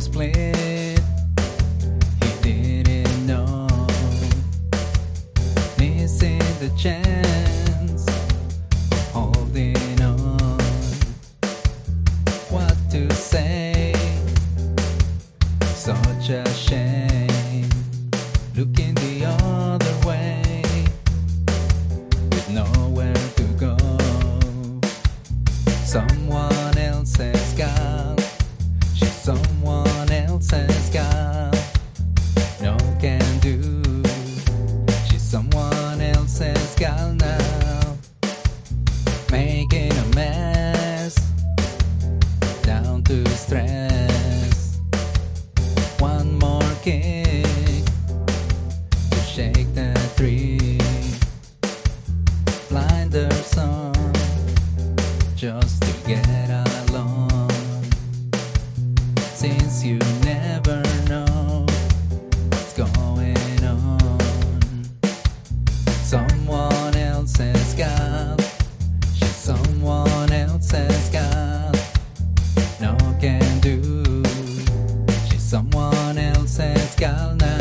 split. He didn't know. Missing the chance. Holding on. What to say? Such a shame. Looking the other way. With nowhere to go. Someone else has She's someone else's gal. No can do. She's someone else's gal now. Making a mess. Down to stress. One more kick to shake the tree. Blinders on just to get along since you never know what's going on. Someone else has got, she's someone else has got, no can do. She's someone else has got now.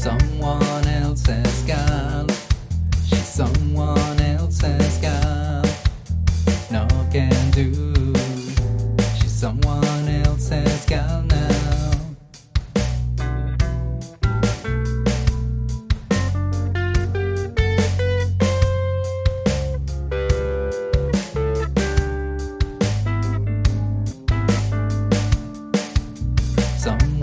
someone else's girl. She's someone else's girl. No can do. She's someone else's girl now. Some